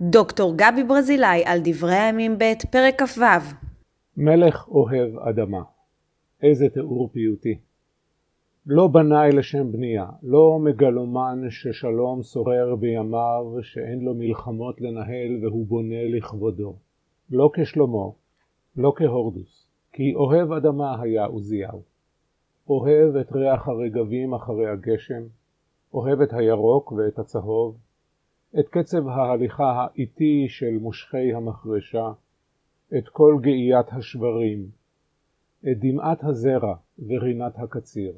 דוקטור גבי ברזילי על דברי הימים ב' פרק כ"ו מלך אוהב אדמה. איזה תיאור פיוטי. לא בנאי לשם בנייה, לא מגלומן ששלום שורר בימיו, שאין לו מלחמות לנהל והוא בונה לכבודו. לא כשלמה, לא כהורדוס, כי אוהב אדמה היה עוזיהו. אוהב את ריח הרגבים אחרי הגשם, אוהב את הירוק ואת הצהוב, את קצב ההליכה האיטי של מושכי המחרשה, את כל גאיית השברים, את דמעת הזרע ורינת הקציר.